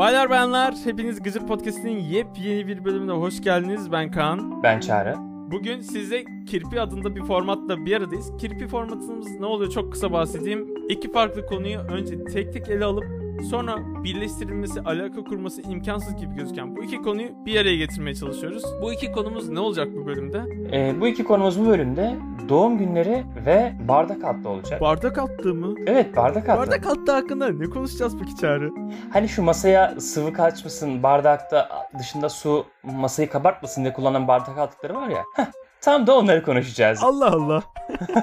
Baylar bayanlar hepiniz Gıcır Podcast'in yepyeni bir bölümüne hoş geldiniz. Ben Kaan. Ben Çağrı. Bugün size Kirpi adında bir formatla bir aradayız. Kirpi formatımız ne oluyor çok kısa bahsedeyim. İki farklı konuyu önce tek tek ele alıp sonra birleştirilmesi, alaka kurması imkansız gibi gözüken bu iki konuyu bir araya getirmeye çalışıyoruz. Bu iki konumuz ne olacak bu bölümde? Ee, bu iki konumuz bu bölümde doğum günleri ve bardak altı olacak. Bardak altlığı mı? evet bardak altı. Bardak altlığı hakkında ne konuşacağız peki Çağrı? Hani şu masaya sıvı kaçmasın, bardakta dışında su masayı kabartmasın diye kullanılan bardak altlıkları var ya. Heh, tam da onları konuşacağız. Allah Allah.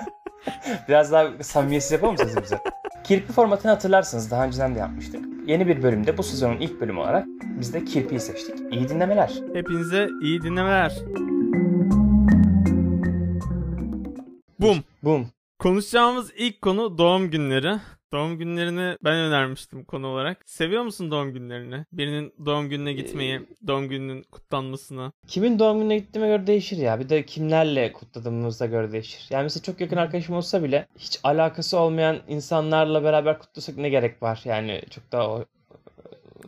Biraz daha samimiyetsiz yapalım mı sesimizi? Kirpi formatını hatırlarsınız daha önceden de yapmıştık. Yeni bir bölümde bu sezonun ilk bölümü olarak biz de kirpiyi seçtik. İyi dinlemeler. Hepinize iyi dinlemeler. Bum. Boom. Konuşacağımız ilk konu doğum günleri. Doğum günlerini ben önermiştim konu olarak. Seviyor musun doğum günlerini? Birinin doğum gününe gitmeyi, doğum gününün kutlanmasını. Kimin doğum gününe gittiğime göre değişir ya. Bir de kimlerle kutladığımıza göre değişir. Yani mesela çok yakın arkadaşım olsa bile hiç alakası olmayan insanlarla beraber kutlasak ne gerek var? Yani çok daha.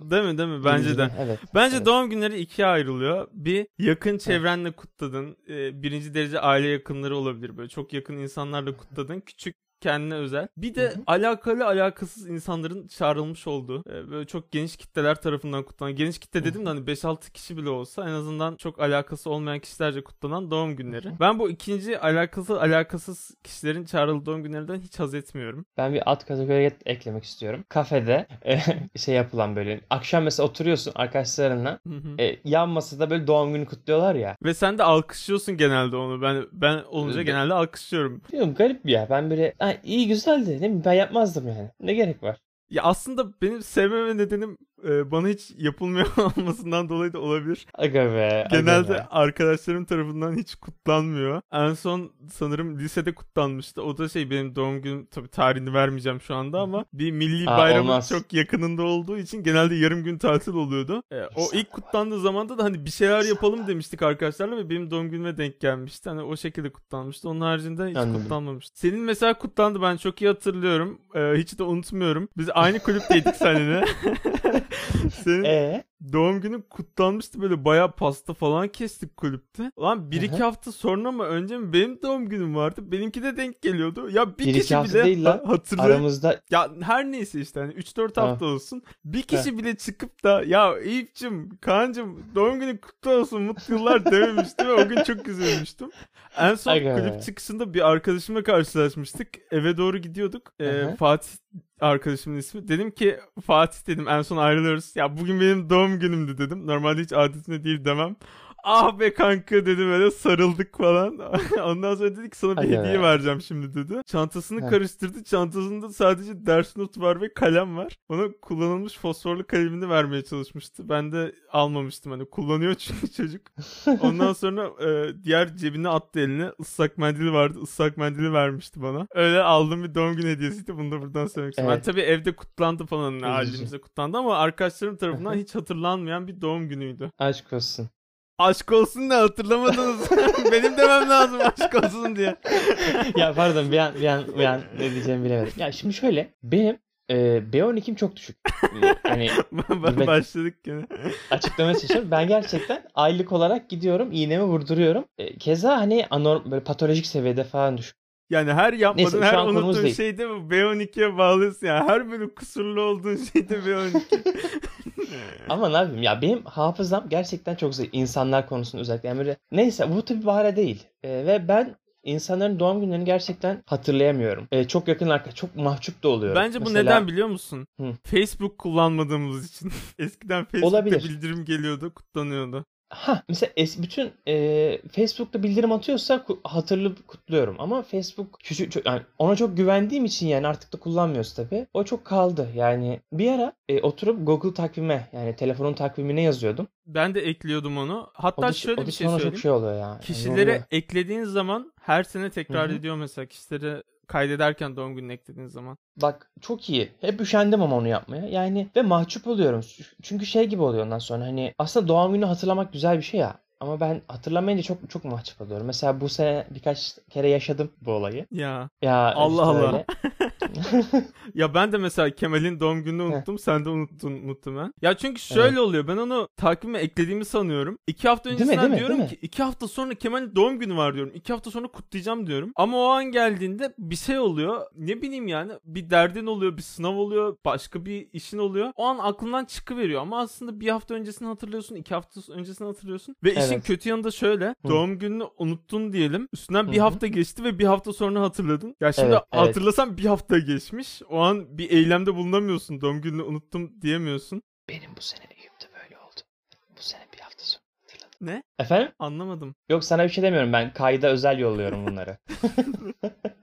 Değil mi değil mi? Bence de. Evet. Bence evet. doğum günleri ikiye ayrılıyor. Bir yakın çevrenle kutladın. e, birinci derece aile yakınları olabilir böyle. Çok yakın insanlarla kutladın. Küçük kendine özel. Bir de Hı hı. alakalı alakasız insanların çağrılmış olduğu e, böyle çok geniş kitleler tarafından kutlanan geniş kitle dedim de hani 5-6 kişi bile olsa en azından çok alakası olmayan kişilerce kutlanan doğum günleri. Ben bu ikinci alakası alakasız kişilerin çağrıldığı doğum günlerinden hiç haz etmiyorum. Ben bir alt kategori eklemek istiyorum. Kafede e, şey yapılan böyle akşam mesela oturuyorsun arkadaşlarınla Hı hı. e, yan masada böyle doğum günü kutluyorlar ya. Ve sen de alkışlıyorsun genelde onu. Ben ben olunca genelde alkışlıyorum. Bilmiyorum garip ya. Ben böyle ha, iyi güzel de ne bileyim ben yapmazdım yani. Ne gerek var? Ya aslında benim sevmeme nedenim e, bana hiç yapılmıyor olmasından dolayı da olabilir. Aga be. aga Genelde be. arkadaşlarım tarafından hiç kutlanmıyor. En son sanırım lisede kutlanmıştı. O da şey benim doğum günüm tabii tarihini vermeyeceğim şu anda ama bir milli bayramın çok yakınında olduğu için genelde yarım gün tatil oluyordu. E, o ilk kutlandığı zamanda da hani bir şeyler yapalım demiştik arkadaşlarla ve benim doğum günüme denk gelmişti. Hani o şekilde kutlanmıştı. Onun haricinde hiç Anladım. kutlanmamıştı. Senin mesela kutlandı ben çok iyi hatırlıyorum. E, hiç de unutmuyorum. Biz aynı kulüpteydik seninle. Senin Ee? Doğum günü kutlanmıştı böyle bayağı pasta falan kestik kulüpte. Lan bir Hı iki hafta sonra mı önce mi benim doğum günüm vardı. Benimki de denk geliyordu. Ya bir, Bir kişi bile değil lan. ha- hatırlay- Aramızda Ya her neyse işte hani 3-4 Tamam. hafta olsun. Bir kişi bile çıkıp da ya Eyüp'cüm, Kaan'cım doğum günü kutlu olsun mutlu yıllar dememişti ve o gün çok üzülmüştüm. En son Aga kulüp çıkışında bir arkadaşımla karşılaşmıştık. Eve doğru gidiyorduk. Ee. Fatih arkadaşımın ismi. Dedim ki Fatih dedim en son ayrılıyoruz. Ya bugün benim doğum günümdü dedim. Normalde hiç adetinde değil demem. Ah be kanka dedi böyle sarıldık falan. Ondan sonra dedik sana bir Aga hediye be. vereceğim şimdi dedi. Çantasını karıştırdı. Çantasında sadece ders notu var ve kalem var. Bana kullanılmış fosforlu kalemini vermeye çalışmıştı. Ben de almamıştım hani kullanıyor çünkü çocuk. Ondan sonra e, diğer cebine attı eline. Islak mendili vardı. Islak mendili vermişti bana. Öyle aldığım bir doğum günü hediyesiydi. Bunu da buradan söylemek istiyorum. Evet. Tabii evde kutlandı falan. Üzücü. Ailemizde kutlandı ama arkadaşlarım tarafından hiç hatırlanmayan bir doğum günüydü. aşk olsun. Aşk olsun da hatırlamadınız. Benim demem lazım aşk olsun diye. ya pardon bir an, bir an, bir an ne diyeceğimi bilemedim. Ya şimdi şöyle benim e, B12'm çok düşük. hani Ba- Başladık gene. açıklamaya çalışıyorum. Ben gerçekten aylık olarak gidiyorum iğnemi vurduruyorum. E, keza hani anorm böyle patolojik seviyede falan düşük. Yani her yapmadığın, Neyse, her unuttuğun şeyde bu B12'ye bağlısın. Yani her böyle kusurlu olduğun şeyde B12. Ama ne yapayım ya benim hafızam gerçekten çok zayıf. İnsanlar konusunda özellikle. Yani böyle, neyse bu tabii bahane değil. E, ve ben insanların doğum günlerini gerçekten hatırlayamıyorum. E, çok yakın arkadaş, çok mahcup da oluyorum. Bence bu Mesela- neden biliyor musun? Hı. Facebook kullanmadığımız için. Eskiden Facebook'ta Olabilir. bildirim geliyordu, kutlanıyordu. Ha mesela es, bütün e, Facebook'ta bildirim atıyorsa hatırlayıp kutluyorum ama Facebook küçük çok, yani ona çok güvendiğim için yani artık da kullanmıyoruz tabii. O çok kaldı. Yani bir ara e, oturup Google takvime yani telefonun takvimine yazıyordum. Ben de ekliyordum onu. Hatta O da, şöyle o da bir şey söyleyeyim. çok şey oluyor ya. Yani Kişilere oluyor. eklediğin zaman her sene tekrar Hı hı. ediyor mesela. Kişilere kaydederken doğum gününü eklediğin zaman. Bak çok iyi. Hep üşendim ama onu yapmaya. Yani ve mahcup oluyorum. Çünkü şey gibi oluyor ondan sonra hani aslında doğum günü hatırlamak güzel bir şey ya. Ama ben hatırlamayınca çok çok mahcup oluyorum. Mesela bu sene birkaç kere yaşadım bu olayı. Ya Ya Allah işte Allah. ya ben de mesela Kemal'in doğum gününü unuttum. Sen de unuttun muhtemelen. Ya çünkü şöyle evet. oluyor. Ben onu takvime eklediğimi sanıyorum. İki hafta öncesinden değil mi, değil mi, diyorum ki iki hafta sonra Kemal'in doğum günü var diyorum. İki hafta sonra kutlayacağım diyorum. Ama o an geldiğinde bir şey oluyor. Ne bileyim yani bir derdin oluyor, bir sınav oluyor, başka bir işin oluyor. O an aklından çıkıveriyor ama aslında bir hafta öncesini hatırlıyorsun, iki hafta öncesini hatırlıyorsun. Ve evet. işin kötü yanı da şöyle. Hı. Doğum gününü unuttun diyelim. Üstünden Hı-hı. bir hafta geçti ve bir hafta sonra hatırladın. Ya şimdi evet, hatırlasan bir hafta geçmiş. O an bir eylemde bulunamıyorsun. Doğum gününü unuttum diyemiyorsun. Benim bu sene Eyüp'te böyle oldu. Bu sene bir hafta sonra hatırladım. Ne? Efendim? Anlamadım. Yok sana bir şey demiyorum ben. Kayda özel yolluyorum bunları.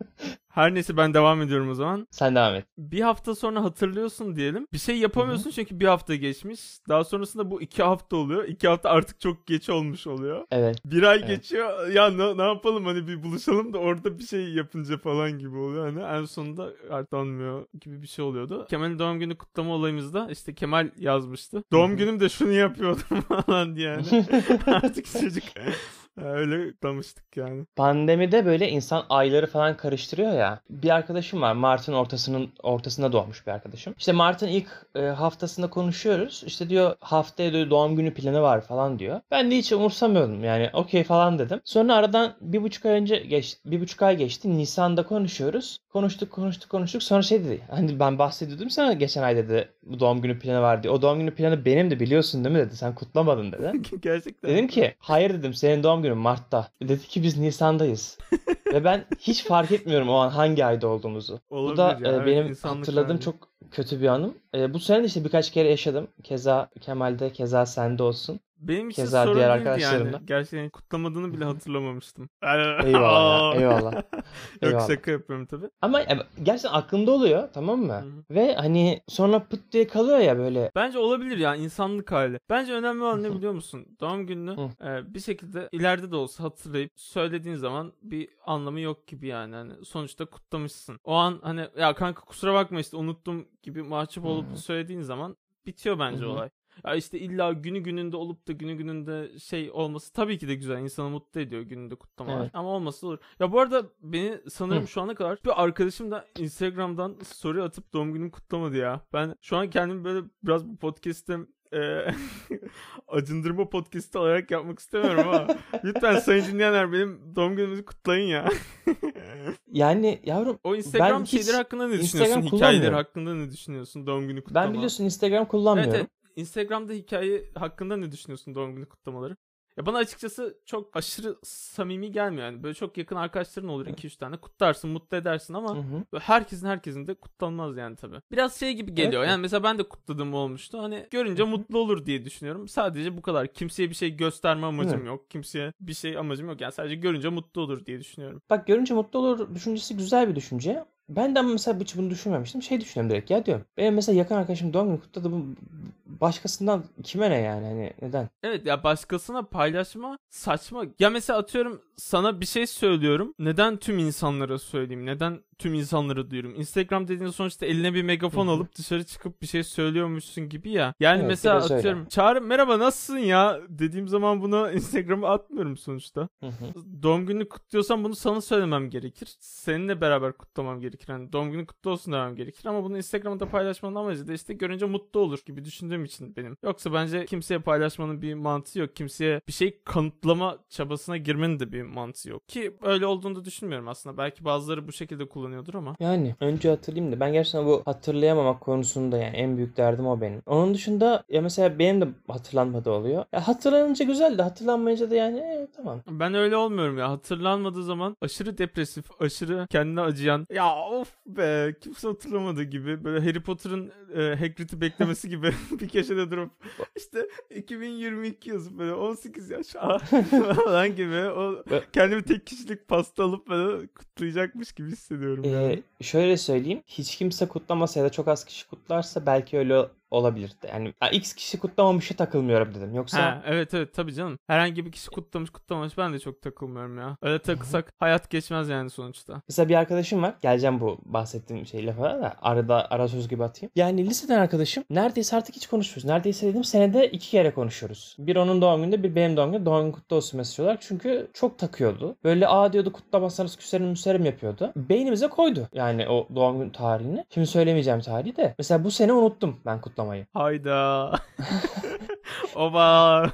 Her neyse ben devam ediyorum o zaman. Sen devam et. Bir hafta sonra hatırlıyorsun diyelim. Bir şey yapamıyorsun Hı-hı. çünkü bir hafta geçmiş. Daha sonrasında bu iki hafta oluyor. İki hafta artık çok geç olmuş oluyor. Evet. Bir ay evet. geçiyor. Ya ne, ne yapalım hani bir buluşalım da orada bir şey yapınca falan gibi oluyor. Hani en sonunda artlanmıyor gibi bir şey oluyordu. Kemal'in doğum günü kutlama olayımızda işte Kemal yazmıştı. Doğum günüm de şunu yapıyordum falan diye. Yani. artık çocuk Öyle kutlamıştık yani. Pandemide böyle insan ayları falan karıştırıyor ya. Bir arkadaşım var. Mart'ın ortasının ortasında doğmuş bir arkadaşım. İşte Mart'ın ilk e, haftasında konuşuyoruz. İşte diyor haftaya diyor doğum günü planı var falan diyor. Ben de hiç umursamıyordum yani okey falan dedim. Sonra aradan bir buçuk ay önce geçti. Bir buçuk ay geçti. Nisan'da konuşuyoruz. Konuştuk konuştuk konuştuk. Sonra şey dedi. Hani ben bahsediyordum sana geçen ay dedi. Bu doğum günü planı var diye. O doğum günü planı benim de biliyorsun değil mi dedi. Sen kutlamadın dedi. Gerçekten. Dedim ki hayır dedim senin doğum günün Mart'ta. Dedi ki biz Nisan'dayız. Ve ben hiç fark etmiyorum o an hangi ayda olduğumuzu. Olabilir Bu da ya, e, benim hatırladığım hali. çok kötü bir anım. E, bu sene de işte birkaç kere yaşadım. Keza Kemal'de, keza sende olsun. Benim için Keza sorun diğer arkadaşlarımla. Yani. Gerçekten kutlamadığını bile hatırlamamıştım. eyvallah eyvallah. Yok şaka yapıyorum tabii. Ama gerçekten aklımda oluyor tamam mı? Hı-hı. Ve hani sonra pıt diye kalıyor ya böyle. Bence olabilir ya insanlık hali. Bence önemli olan ne biliyor musun? Doğum gününü e, bir şekilde ileride de olsa hatırlayıp söylediğin zaman bir anlamı yok gibi yani. Hani sonuçta kutlamışsın. O an hani ya kanka kusura bakma işte unuttum gibi mahcup olup Hı-hı. söylediğin zaman bitiyor bence Hı-hı. olay. Ya işte illa günü gününde olup da günü gününde şey olması tabii ki de güzel. insanı mutlu ediyor gününde kutlamalar. Evet. Ama olması olur. Ya bu arada beni sanırım Hı. şu ana kadar bir arkadaşım da Instagram'dan story atıp doğum günümü kutlamadı ya. Ben şu an kendimi böyle biraz bu podcast'te e, acındırma podcast'ı olarak yapmak istemiyorum ama lütfen sayın dinleyenler benim doğum günümüzü kutlayın ya. yani yavrum o Instagram ben şeyleri hakkında ne düşünüyorsun? Hikayeleri hakkında ne düşünüyorsun? Doğum günü kutlama. Ben biliyorsun Instagram kullanmıyorum. Evet, evet. Instagram'da hikaye hakkında ne düşünüyorsun doğum günü kutlamaları? Ya bana açıkçası çok aşırı samimi gelmiyor yani. Böyle çok yakın arkadaşların olur 2-3 tane. Kutlarsın, mutlu edersin ama hı hı. herkesin herkesin de kutlanmaz yani tabii. Biraz şey gibi geliyor. Evet. Yani mesela ben de kutladığım olmuştu. Hani görünce hı hı. mutlu olur diye düşünüyorum. Sadece bu kadar. Kimseye bir şey gösterme amacım hı. yok. Kimseye bir şey amacım yok. Yani sadece görünce mutlu olur diye düşünüyorum. Bak görünce mutlu olur düşüncesi güzel bir düşünce. Ben de mesela hiç bunu düşünmemiştim. Şey düşünüyorum direkt ya diyorum. Benim mesela yakın arkadaşım doğum günü kutladı. Bu başkasından kime ne yani hani neden? Evet ya başkasına paylaşma saçma. Ya mesela atıyorum sana bir şey söylüyorum. Neden tüm insanlara söyleyeyim? Neden tüm insanlara duyurum? Instagram dediğin sonuçta eline bir megafon alıp dışarı çıkıp bir şey söylüyormuşsun gibi ya. Yani evet, mesela atıyorum öyle. Çağrı merhaba nasılsın ya dediğim zaman bunu Instagram'a atmıyorum sonuçta. Doğum günü kutluyorsam bunu sana söylemem gerekir. Seninle beraber kutlamam gerekir. Yani doğum günü kutlu olsun demem gerekir ama bunu Instagram'da paylaşmanın amacı da işte görünce mutlu olur gibi düşündüğüm için benim. Yoksa bence kimseye paylaşmanın bir mantığı yok. Kimseye bir şey kanıtlama çabasına girmenin de bir mantığı yok. Ki öyle olduğunu da düşünmüyorum aslında. Belki bazıları bu şekilde kullanıyordur ama. Yani önce hatırlayayım da ben gerçekten bu hatırlayamamak konusunda yani en büyük derdim o benim. Onun dışında ya mesela benim de hatırlanmadı oluyor. Ya hatırlanınca güzel de hatırlanmayınca da yani e, tamam. Ben öyle olmuyorum ya. Hatırlanmadığı zaman aşırı depresif, aşırı kendine acıyan ya of be kimse hatırlamadı gibi böyle Harry Potter'ın e, Hagrid'i beklemesi gibi bir köşede durup işte 2022 yazıp böyle 18 yaş falan gibi o kendimi tek kişilik pasta alıp böyle kutlayacakmış gibi hissediyorum. Ee, yani. Şöyle söyleyeyim. Hiç kimse kutlamasa ya da çok az kişi kutlarsa belki öyle olabilir. Yani ya X kişi kutlamamışa takılmıyorum dedim. Yoksa Ha, evet evet tabii canım. Herhangi bir kişi kutlamış kutlamamış ben de çok takılmıyorum ya. Öyle takılsak hayat geçmez yani sonuçta. Mesela bir arkadaşım var. Geleceğim bu bahsettiğim şey lafa da arada ara söz gibi atayım. Yani liseden arkadaşım neredeyse artık hiç konuşmuyoruz. Neredeyse dedim senede iki kere konuşuyoruz. Bir onun doğum gününde bir benim doğum günümde doğum gün kutlu olsun mesaj olarak. Çünkü çok takıyordu. Böyle aa diyordu kutlamazsanız küserim müserim yapıyordu. Beynimize koydu yani o doğum gün tarihini. Şimdi söylemeyeceğim tarihi de. Mesela bu sene unuttum ben kutlamayı. Hayda. Oba.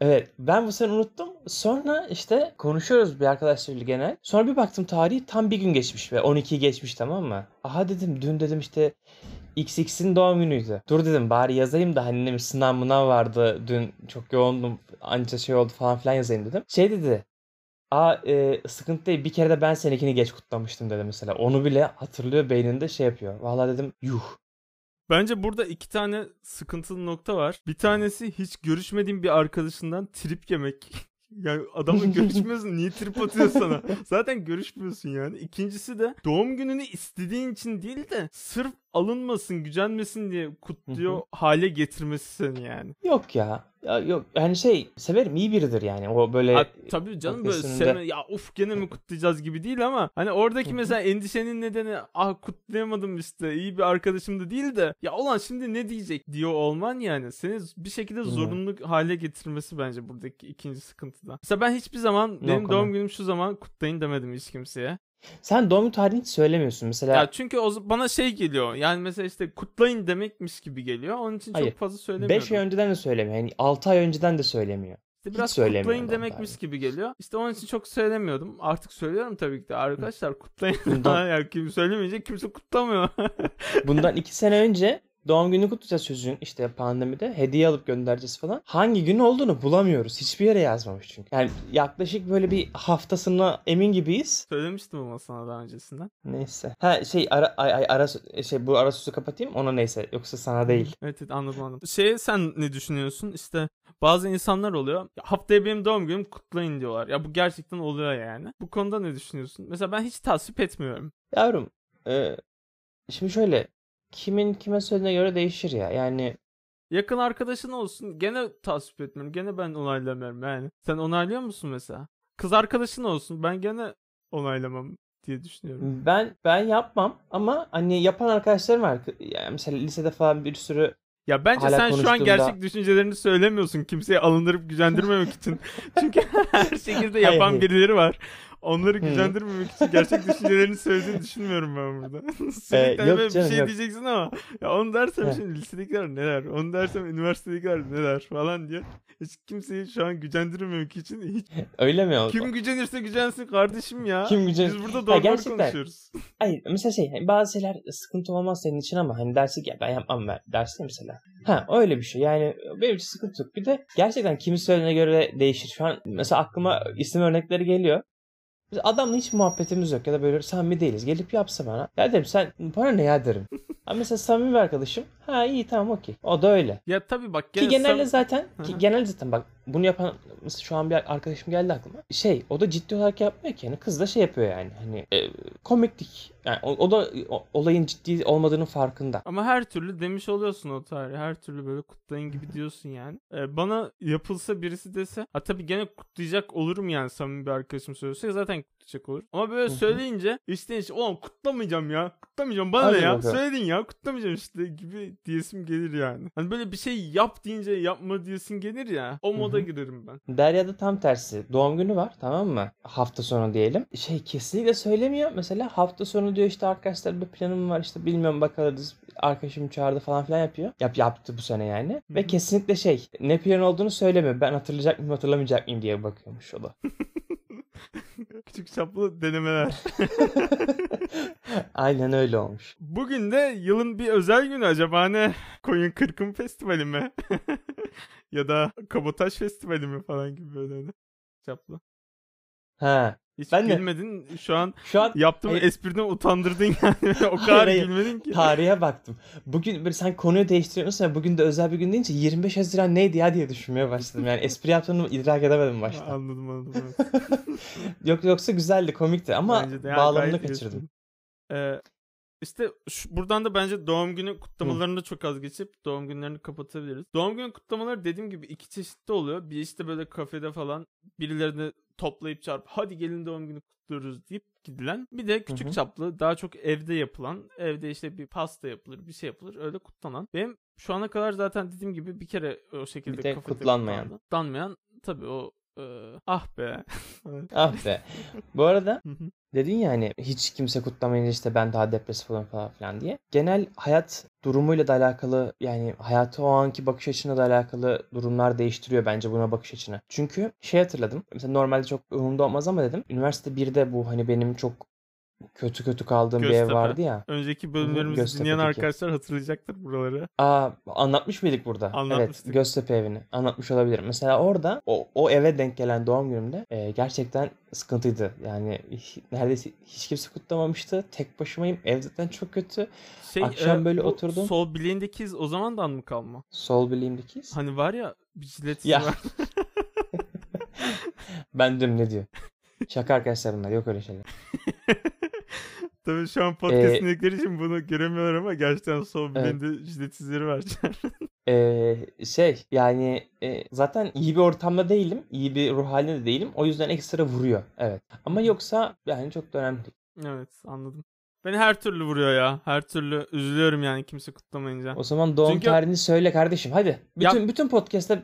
Evet ben bu sene unuttum. Sonra işte konuşuyoruz bir arkadaşlarıyla genel. Sonra bir baktım tarihi tam bir gün geçmiş ve 12'yi geçmiş tamam mı? Aha dedim dün dedim işte XX'in doğum günüydü. Dur dedim bari yazayım da hani ne bir sınav mınav vardı dün çok yoğundum anca şey oldu falan filan yazayım dedim. Şey dedi Aa e, sıkıntı değil bir kere de ben seninkini geç kutlamıştım dedi mesela. Onu bile hatırlıyor beyninde şey yapıyor. Vallahi dedim yuh. Bence burada iki tane sıkıntılı nokta var. Bir tanesi hiç görüşmediğin bir arkadaşından trip yemek. Yani adamla görüşmüyorsun niye trip atıyor sana? Zaten görüşmüyorsun yani. İkincisi de doğum gününü istediğin için değil de sırf alınmasın, gücenmesin diye kutluyor hale getirmesi seni yani. Yok ya. Ya yok yani şey severim iyi biridir yani. O böyle Ha, tabii canım böyle sevme ya of gene mi kutlayacağız gibi değil ama hani oradaki mesela endişenin nedeni ah kutlayamadım işte iyi bir arkadaşım da değil de ya olan şimdi ne diyecek diyor olman yani seni bir şekilde Bilmiyorum. zorunlu hale getirmesi bence buradaki ikinci sıkıntıda. Mesela ben hiçbir zaman benim doğum comment. günüm şu zaman kutlayın demedim hiç kimseye. Sen doğum tarihini hiç söylemiyorsun. Mesela Ya çünkü o bana şey geliyor yani mesela işte kutlayın demekmiş gibi geliyor onun için Hayır. çok fazla söylemiyorum. 5 ay önceden de söylemiyor. Yani 6 ay önceden de söylemiyor. İşte biraz kutlayın demekmiş gibi geliyor. İşte onun için çok söylemiyordum. Artık söylüyorum tabii ki de. Arkadaşlar kutlayın. Bundan- yani kim söylemeyecek kimse kutlamıyor. Bundan 2 sene önce doğum günü kutlayacağız çocuğun işte pandemide hediye alıp göndereceğiz falan. Hangi gün olduğunu bulamıyoruz. Hiçbir yere yazmamış çünkü. Yani yaklaşık böyle bir haftasına emin gibiyiz. Söylemiştim ama sana daha öncesinden. Neyse. Ha şey ara ay, ay ara şey bu ara sözü kapatayım ona neyse yoksa sana değil. Evet evet anladım anladım. Şey sen ne düşünüyorsun? İşte bazı insanlar oluyor. Ya, haftaya benim doğum günüm kutlayın diyorlar. Ya bu gerçekten oluyor yani. Bu konuda ne düşünüyorsun? Mesela ben hiç tasvip etmiyorum. Yavrum e, şimdi şöyle kimin kime söylediğine göre değişir ya. Yani Yakın arkadaşın olsun gene tasvip etmiyorum. Gene ben onaylamıyorum yani. Sen onaylıyor musun mesela? Kız arkadaşın olsun ben gene onaylamam diye düşünüyorum. ben ben yapmam ama hani yapan arkadaşlarım var. Yani mesela lisede falan bir sürü Ya bence Hala sen şu an gerçek düşüncelerini söylemiyorsun kimseye alındırıp gücendirmemek için. Çünkü her şekilde yapan Hayır. birileri var. Onları gücendirmemek için gerçek düşüncelerini söylediğini düşünmüyorum ben burada. Sürekli Ee, yok böyle bir şey yok. diyeceksin ama ya onu dersem şimdi lisedekiler neler, onu dersem üniversitedekiler neler falan diye. Hiç kimseyi şu an gücendirmemek için hiç öyle mi oldu? kim gücenirse gücensin kardeşim ya. Kim gücen- Biz burada doğru gerçekten. konuşuyoruz. Hayır mesela şey hani bazı şeyler sıkıntı olmaz senin için ama hani dersi ya ben yapmam ben dersi mesela. Ha öyle bir şey yani benim için sıkıntı yok. Bir de gerçekten kimi söylediğine göre değişir. Şu an mesela aklıma isim örnekleri geliyor. Biz adamla hiç muhabbetimiz yok ya da böyle samimi değiliz. Gelip yapsa bana. Ya derim sen bana ne ya derim. Ama mesela samimi bir arkadaşım. Ha iyi tamam okey. O da öyle. Ya tabii bak Ki gene genelde zaten ki genelde zaten bak bunu yapan mesela şu an bir arkadaşım geldi aklıma. Şey o da ciddi olarak yapmıyor ki yani kız da şey yapıyor yani hani e, komiklik. Yani o, o da o- olayın ciddi olmadığının farkında. Ama her türlü demiş oluyorsun o tarihi. Her türlü böyle kutlayın gibi diyorsun yani. Ee, bana yapılsa birisi dese ha tabii gene kutlayacak olurum yani samimi bir arkadaşım söylese zaten kutlayacak olur. Ama böyle söyleyince işte işte oğlum kutlamayacağım ya. Kutlamayacağım bana Hadi ne ya. bakalım. Söyledin ya kutlamayacağım işte gibi diyesim gelir yani. Hani böyle bir şey yap deyince yapma diyesin gelir ya. O moda hı. girerim ben. Derya'da tam tersi. Doğum günü var tamam mı? Hafta sonu diyelim. Şey kesinlikle söylemiyor. Mesela hafta sonu diyor işte arkadaşlar bir planım var işte bilmiyorum bakarız. Arkadaşım çağırdı falan filan yapıyor. Yap yaptı bu sene yani. Hı Ve kesinlikle şey ne plan olduğunu söylemiyor. Ben hatırlayacak mıyım hatırlamayacak mıyım diye bakıyormuş o da. Küçük çaplı denemeler. Aynen öyle olmuş. Bugün de yılın bir özel günü acaba ne? Koyun Kırkım Festivali mi? ya da Kabotaj Festivali mi falan gibi böyle. Çaplı. Ha. Hiç Ben de- gülmedin. Şu an Şu an yaptığım Hayır. espriden utandırdın yani. o Hayır, kadar hayır. gülmedin ki. tarihe baktım. Bugün böyle sen konuyu değiştiriyorsun ya bugün de özel bir gün deyince 25 Haziran neydi ya diye düşünmeye başladım. Yani espri yaptığını idrak edemedim başta. Anladım anladım. Yok yoksa güzeldi, komikti ama Bence de. Ya, bağlamını kaçırdım. espri. Ee, İşte şu, buradan da bence doğum günü kutlamalarını da çok az geçip doğum günlerini kapatabiliriz. Doğum günü kutlamaları dediğim gibi iki çeşitli oluyor. Bir işte böyle kafede falan birilerini toplayıp çağırıp hadi gelin doğum günü kutluyoruz deyip gidilen. Bir de küçük Hı hı. çaplı daha çok evde yapılan evde işte bir pasta yapılır bir şey yapılır öyle kutlanan. Benim şu ana kadar zaten dediğim gibi bir kere o şekilde Bir de kutlanmayan. Kutlanmayan tabii o ah be. Ah be. Bu arada dedin ya hani hiç kimse kutlamayınca işte ben daha depresif oluyorum falan filan diye. Genel hayat durumuyla da alakalı yani hayatı o anki bakış açına da alakalı durumlar değiştiriyor bence buna bakış açını. Çünkü şey hatırladım. Mesela normalde çok umurumda olmaz ama dedim. Üniversite 1'de bu hani benim çok kötü kötü kaldığım bir ev Göztepe. vardı ya. Önceki bölümlerimizi Göztepe'deki. dinleyen arkadaşlar hatırlayacaktır buraları. Aa anlatmış mıydık burada? Anlatmıştık. Evet Göztepe evini. Anlatmış olabilirim. Mesela orada o, o eve denk gelen doğum günümde e, gerçekten sıkıntıydı. Yani neredeyse hiç kimse kutlamamıştı. Tek başımayım. Ev zaten çok kötü. Şey, Akşam böyle bu oturdum. Sol bileğindeki iz o zamandan mı kalma? Sol bileğimdeki iz. Hani var ya bir jilet Ya. var. Ben diyorum ne diyor. Şaka arkadaşlar bunlar. Yok öyle şeyler. Tabii şu an podcast dinledikleri için bunu göremiyorlar ama gerçekten sol bileğinde jilet izleri var. Ee, şey yani e, zaten iyi bir ortamda değilim. iyi bir ruh halinde de değilim. O yüzden ekstra vuruyor. Evet. Ama yoksa yani çok da önemli değil. evet anladım. Beni her türlü vuruyor ya. Her türlü üzülüyorum yani kimse kutlamayınca. O zaman doğum Çünkü- tarihini söyle kardeşim. Hadi. Ya- Bütün bütün podcast'ta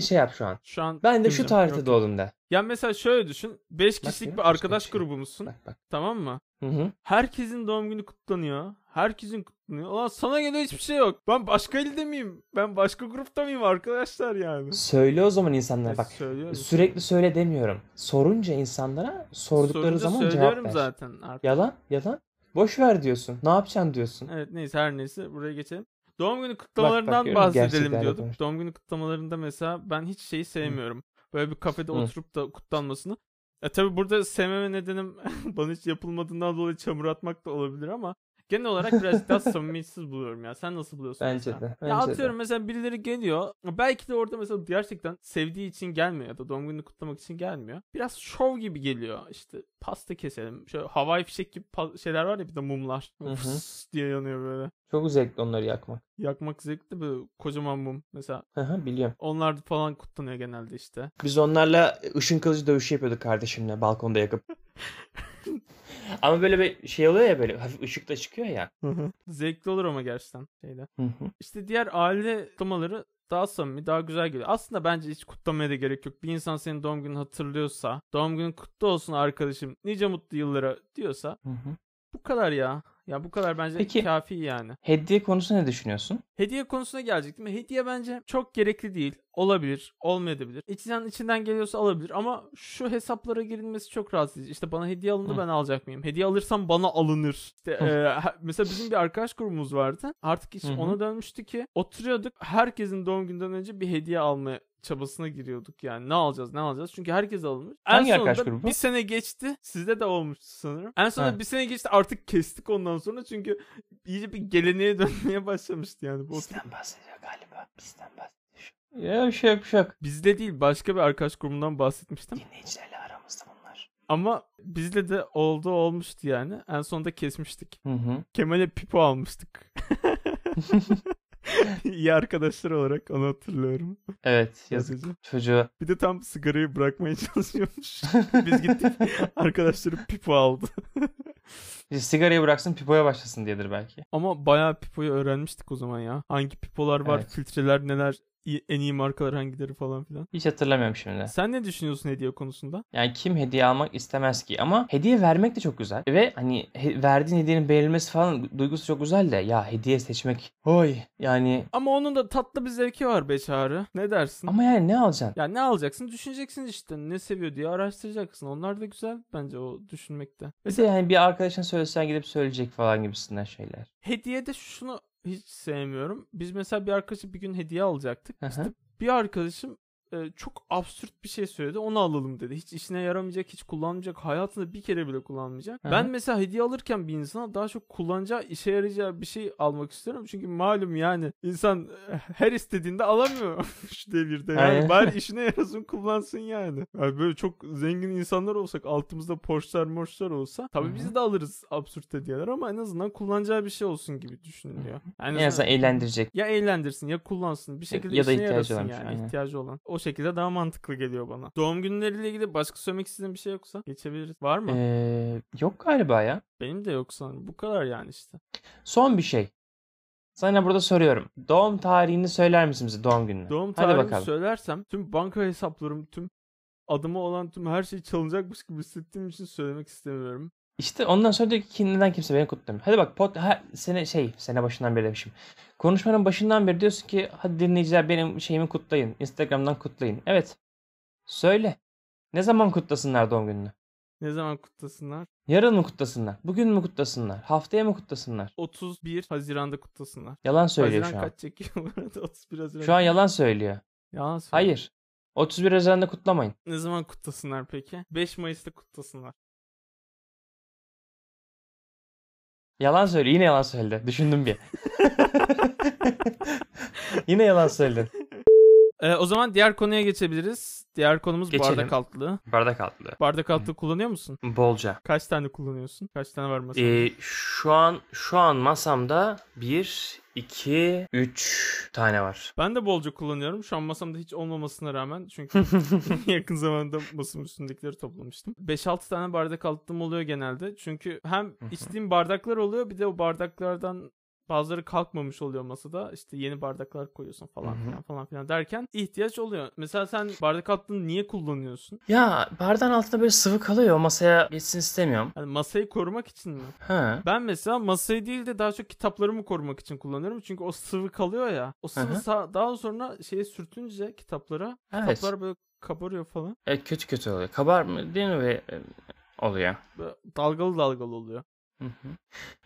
şey yap şu an. Şu an Ben de şu tarihte doğdum de. Ya mesela şöyle düşün. 5 Bak kişilik ya, bir arkadaş grubumuzsun. Bak bak. Tamam mı? Hı hı. Herkesin doğum günü kutlanıyor. Herkesin kutlanıyor. Ulan sana göre hiçbir şey yok. Ben başka ilde miyim? Ben başka grupta mıyım arkadaşlar yani? Söyle o zaman insanlara E, bak. söylüyorum. Sürekli söyle demiyorum. Sorunca insanlara sordukları Sorunca zaman cevap ver. zaten artık. Yalan yalan. Boş ver diyorsun. Ne yapacaksın diyorsun. Evet neyse her neyse buraya geçelim. Doğum günü kutlamalarından görüyor musun? bahsedelim diyorduk. Doğum günü kutlamalarında mesela ben hiç şeyi sevmiyorum. Böyle bir kafede Hı. oturup da kutlanmasını. E tabi burada sevmeme nedenim bana hiç yapılmadığından dolayı çamur atmak da olabilir ama genel olarak birazcık daha samimiyetsiz buluyorum ya. Sen nasıl buluyorsun Bence mesela? de. Ya bence de. atıyorum mesela birileri geliyor. Belki de orada mesela gerçekten sevdiği için gelmiyor ya da doğum gününü kutlamak için gelmiyor. Biraz şov gibi geliyor. İşte pasta keselim. Şöyle havai fişek gibi şeyler var ya bir de mumlar. Fıs diye yanıyor böyle. Çok zevkli onları yakmak. Yakmak zevkli böyle kocaman mum. Mesela Hı hı biliyorum. onlar falan kutlanıyor genelde işte. Biz onlarla ışın kılıcı dövüşü yapıyorduk kardeşimle balkonda yakıp. Ama böyle bir şey oluyor ya böyle hafif ışık da çıkıyor ya. Zevkli olur ama gerçekten şeyde. Hı hı. İşte diğer aile kutlamaları daha samimi, daha güzel geliyor. Aslında bence hiç kutlamaya da gerek yok. Bir insan senin doğum gününü hatırlıyorsa, doğum günün kutlu olsun arkadaşım, nice mutlu yıllara diyorsa Hı hı. bu kadar ya. Ya bu kadar bence Peki. kafi yani. Hediye konusu ne düşünüyorsun? Hediye konusuna gelecektim. Hediye bence çok gerekli değil. Olabilir, olmayabilir. İçinden içinden geliyorsa alabilir ama şu hesaplara girilmesi çok rahatsız edici. İşte bana hediye alındı Hı. ben alacak mıyım? Hediye alırsam bana alınır. İşte e, mesela bizim bir arkadaş grubumuz vardı. Artık iş hı. ona dönmüştü ki oturuyorduk. Herkesin doğum günden önce bir hediye almaya çabasına giriyorduk yani. Ne alacağız ne alacağız? Çünkü herkes alınmış. Hangi en arkadaş sonunda grubu? bir sene geçti. Sizde de olmuştu sanırım. En sonunda Ha. bir sene geçti artık kestik ondan sonra. Çünkü iyice bir geleneğe dönmeye başlamıştı yani. Bu Bizden bahsediyor galiba. Bizden bahsediyor. Ya bir şey yok bir şey yok. Bizde değil başka bir arkadaş grubundan bahsetmiştim. Dinleyicilerle aramızda bunlar. Ama bizde de oldu olmuştu yani. En sonunda kesmiştik. Hı hı. Kemal'e pipo almıştık. İyi arkadaşlar olarak onu hatırlıyorum. Evet yazık Yazıcı. çocuğu. Bir de tam sigarayı bırakmaya çalışıyormuş. Biz gittik. Arkadaşları pipo aldı. İşte sigarayı bıraksın pipoya başlasın diyedir belki. Ama bayağı pipoyu öğrenmiştik o zaman ya. Hangi pipolar var, Evet. filtreler neler, en iyi markalar hangileri falan filan. Hiç hatırlamıyorum şimdi. Sen ne düşünüyorsun hediye konusunda? Yani kim hediye almak istemez ki ama hediye vermek de çok güzel. Ve hani he- verdiğin hediyenin beğenilmesi falan duygusu çok güzel de ya hediye seçmek. Oy yani Ama onun da tatlı bir zevki var be Çağrı. Ne dersin? ama yani ne alacaksın? Ya ne alacaksın? Düşüneceksin işte. Ne seviyor diye araştıracaksın. Onlar da güzel bence o düşünmekte. Bir de yani bir arkadaşına söylesen gidip söyleyecek falan gibisinden şeyler. Hediyede şunu hiç sevmiyorum. Biz mesela bir arkadaşa bir gün hediye alacaktık. Hı hı. İşte bir arkadaşım e, çok absürt bir şey söyledi. Onu alalım dedi. Hiç işine yaramayacak, hiç kullanmayacak. Hayatında bir kere bile kullanmayacak. Hı Ben mesela hediye alırken bir insana daha çok kullanacağı, işe yarayacağı bir şey almak istiyorum. Çünkü malum yani insan e, her istediğinde alamıyor şu devirde. Yani Aynen. bari işine yarasın kullansın yani. yani. Böyle çok zengin insanlar olsak, altımızda Porsche'lar, Morsche'lar olsa tabii Hı hı. biz de alırız absürt hediyeler ama en azından kullanacağı bir şey olsun gibi düşünülüyor. Yani En azından eğlendirecek. ya eğlendirsin ya kullansın. Bir şekilde ya da işine yarasın varmış, yani. aynen. ihtiyacı olan. O şekilde daha mantıklı geliyor bana. Doğum günleriyle ilgili başka söylemek istediğin bir şey yoksa geçebiliriz. Var mı? Ee, yok galiba ya. Benim de yok sanırım. Bu kadar yani işte. Son bir şey. Sana burada soruyorum. Doğum tarihini söyler misin bize doğum gününü? Doğum bakalım. söylersem tüm banka hesaplarım, tüm adıma olan tüm her şey çalınacakmış gibi hissettiğim için söylemek istemiyorum. İşte ondan sonra diyor ki neden kimse beni kutlamıyor. Hadi bak pot, ha, sene şey sene başından beri demişim. Konuşmanın başından beri diyorsun ki hadi dinleyiciler benim şeyimi kutlayın. Instagram'dan kutlayın. Evet. Söyle. Ne zaman kutlasınlar doğum gününü? Ne zaman kutlasınlar? Yarın mı kutlasınlar? Bugün mü kutlasınlar? Haftaya mı kutlasınlar? 31 Haziran'da kutlasınlar. Yalan söylüyor Haziran şu an. kaç çekiyor bu arada? 31 Haziran. Şu an yalan söylüyor. Yalan söylüyor. Hayır. 31 Haziran'da kutlamayın. Ne zaman kutlasınlar peki? 5 Mayıs'ta kutlasınlar. Yalan söylüyor. Yine yalan söyledi. Düşündüm bir. Yine yalan söyledin. Ee, o zaman diğer konuya geçebiliriz. Diğer konumuz Geçelim. bardak altlığı. Bardak altlı. Bardak altlığı kullanıyor musun? Bolca. Kaç tane kullanıyorsun? Kaç tane var masada? Ee, şu an şu an masamda 1 2 3 tane var. Ben de bolca kullanıyorum. Şu an masamda hiç olmamasına rağmen. Çünkü yakın zamanda masamın üstündekileri toplamıştım. 5-6 tane bardak alttığım oluyor genelde. Çünkü hem içtiğim bardaklar oluyor bir de o bardaklardan bazıları kalkmamış oluyor masada. İşte yeni bardaklar koyuyorsun falan Hı hı. filan falan filan derken ihtiyaç oluyor. Mesela sen bardak alttığını niye kullanıyorsun? Ya bardağın altında böyle sıvı kalıyor. Masaya geçsin istemiyorum. Yani masayı korumak için mi? Ha. Ben mesela masayı değil de daha çok kitaplarımı korumak için kullanıyorum. Çünkü o sıvı kalıyor ya. O sıvı sa- daha sonra şeye sürtünce kitaplara Evet. kitaplar böyle kabarıyor falan. Evet kötü kötü oluyor. Kabar mı değil mi ve e, oluyor. Böyle dalgalı dalgalı oluyor. Hı hı.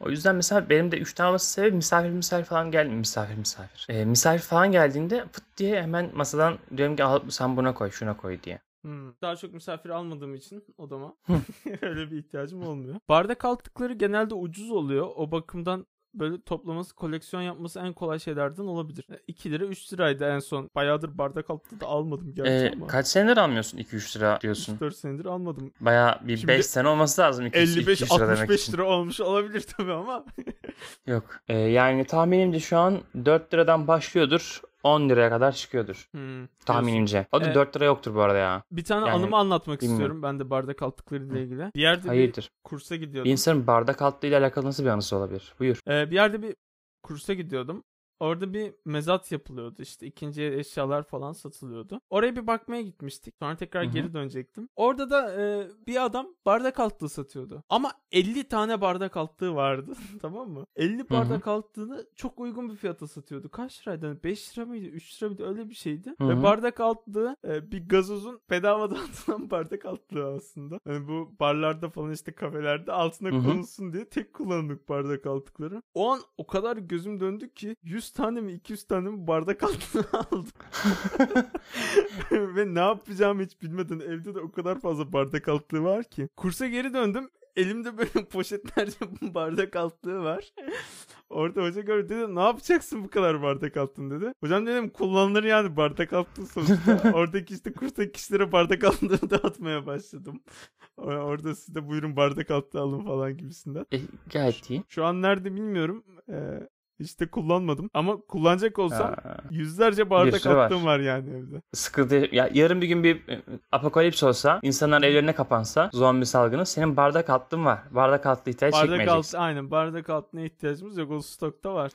O yüzden mesela benim de 3 tane olması sebebi misafir misafir falan gelmiyor. Misafir misafir. Ee, misafir falan geldiğinde pıt diye hemen masadan diyorum ki al sen buna koy şuna koy diye. Hmm. Daha çok misafir almadığım için odama öyle bir ihtiyacım olmuyor. Bardak altlıkları genelde ucuz oluyor. O bakımdan böyle toplaması, koleksiyon yapması en kolay şeylerden olabilir. 2 lira 3 liraydı en son. Bayağıdır bardak altlığı da almadım gerçi Ee, ama. kaç senedir almıyorsun 2-3 lira diyorsun. 3-4 senedir almadım. Baya bir Şimdi 5 sene olması lazım 200 200 lira demek 55-65 için. lira olmuş olabilir tabii ama. Yok. Ee, yani tahminimce şu an 4 liradan başlıyordur. 10 liraya kadar çıkıyordur. Hmm. Tahminimce. O da Evet. 4 lira yoktur bu arada ya. Bir tane Yani anımı anlatmak bilmiyorum. istiyorum. Ben de bardak altlıkları ile ilgili. Bir yerde bir Hayırdır? kursa Bir gidiyordum. insanın bardak altlığıyla alakalı nasıl bir anısı olabilir? Buyur. Ee, bir yerde bir kursa gidiyordum. Orada bir mezat yapılıyordu işte ikinci el eşyalar falan satılıyordu. Oraya bir bakmaya gitmiştik. Sonra tekrar Hı hı. geri dönecektim. Orada da e, bir adam bardak altlığı satıyordu. Ama 50 tane bardak altlığı vardı. tamam mı? 50 bardak altlığını çok uygun bir fiyata satıyordu. Kaç liraydı? Hani 5 lira mıydı? 3 lira mıydı? Öyle bir şeydi. Hı Ve bardak altlığı e, bir gazozun bedava dağıtılan bardak altlığı aslında. Hani bu barlarda falan işte kafelerde altına Hı hı. konulsun diye tek kullandık bardak altlıkları. O an o kadar gözüm döndü ki 100 tane mi 200 tane mi bardak altlığı aldım. Ve ne yapacağımı hiç bilmeden evde de o kadar fazla bardak altlığı var ki. Kursa geri döndüm. Elimde böyle poşetlerce bardak altlığı var. Orada hoca gördü dedi ne yapacaksın bu kadar bardak alttın dedi. Hocam dedim kullanılır yani bardak altlığı sonuçta. Oradaki işte kurstaki kişilere bardak altlığı dağıtmaya başladım. Or- Orada siz de buyurun bardak altlığı alın falan gibisinden. E, gayet iyi. Şu an nerede bilmiyorum. Ee, de kullanmadım. Ama kullanacak olsam Ha, yüzlerce bardak sürü var. attığım var yani evde. sıkıntı. Ya yarın bir gün bir e, apokalips olsa, insanlar evlerine kapansa, zombi salgını, senin bardak altlığın var. Bardak altlı ihtiyaç Bardak çekmeyeceksin. altı aynen bardak altına ihtiyacımız yok. O stokta var.